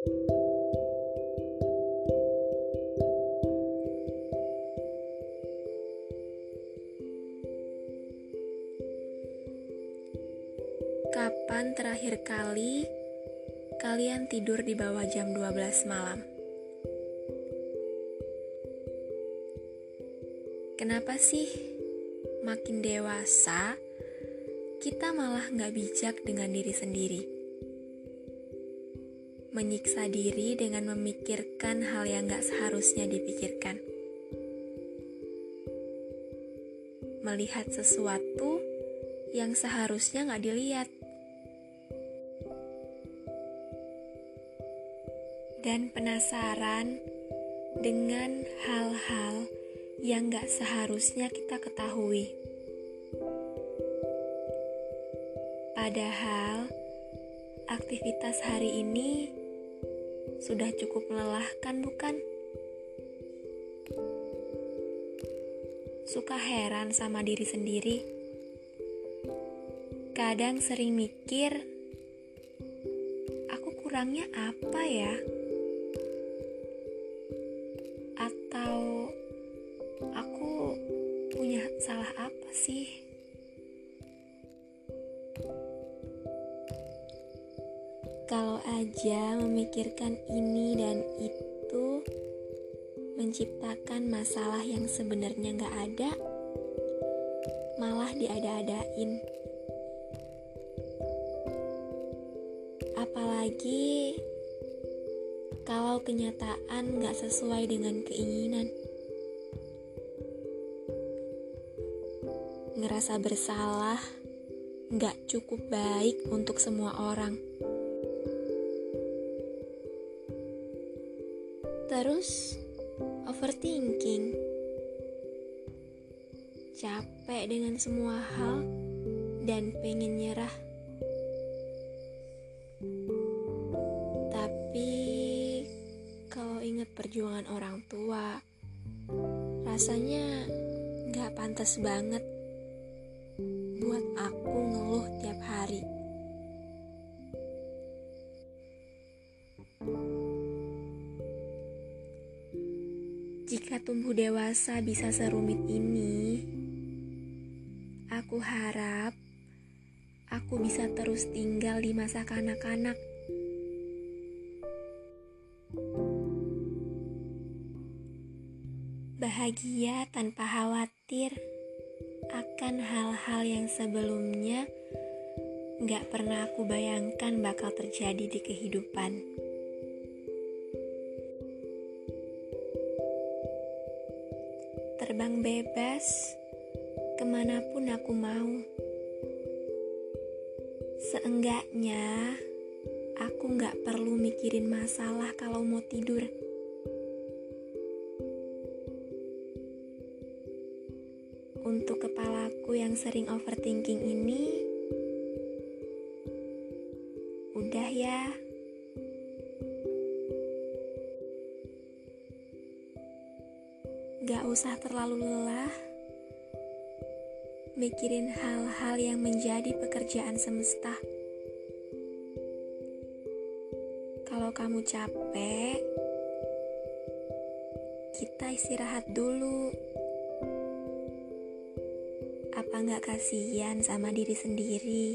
Kapan terakhir kali kalian tidur di bawah jam 12 malam? Kenapa sih makin dewasa kita malah nggak bijak dengan diri sendiri? Menyiksa diri dengan memikirkan hal yang nggak seharusnya dipikirkan. Melihat sesuatu yang seharusnya nggak dilihat. Dan penasaran dengan hal-hal yang gak seharusnya kita ketahui. Padahal, aktivitas hari ini sudah cukup melelahkan, bukan? Suka heran sama diri sendiri. Kadang sering mikir, aku kurangnya apa ya? Kalau aja memikirkan ini dan itu menciptakan masalah yang sebenarnya gak ada, malah diada-adain. Apalagi kalau kenyataan gak sesuai dengan keinginan. ngerasa bersalah gak cukup baik untuk semua orang. Terus, overthinking, capek dengan semua hal, dan pengen nyerah. Tapi, kalau ingat perjuangan orang tua, rasanya gak pantas banget buat aku ngeluh tiap Jika tumbuh dewasa bisa serumit ini, aku harap aku bisa terus tinggal di masa kanak-kanak. Bahagia tanpa khawatir akan hal-hal yang sebelumnya gak pernah aku bayangkan bakal terjadi di kehidupan. Terbang bebas ke mana pun aku mau. Seenggaknya aku gak perlu mikirin masalah kalau mau tidur. Untuk kepalaku yang sering overthinking ini, udah ya. Gak usah terlalu lelah mikirin hal-hal yang menjadi pekerjaan semesta. Kalau kamu capek, kita istirahat dulu apa nggak kasihan sama diri sendiri?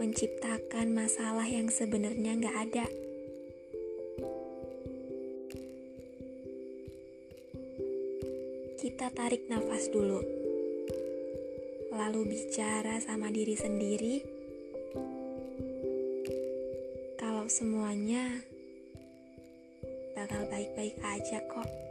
Menciptakan masalah yang sebenarnya nggak ada. Kita tarik nafas dulu, lalu bicara sama diri sendiri. Kalau semuanya bakal baik-baik aja kok.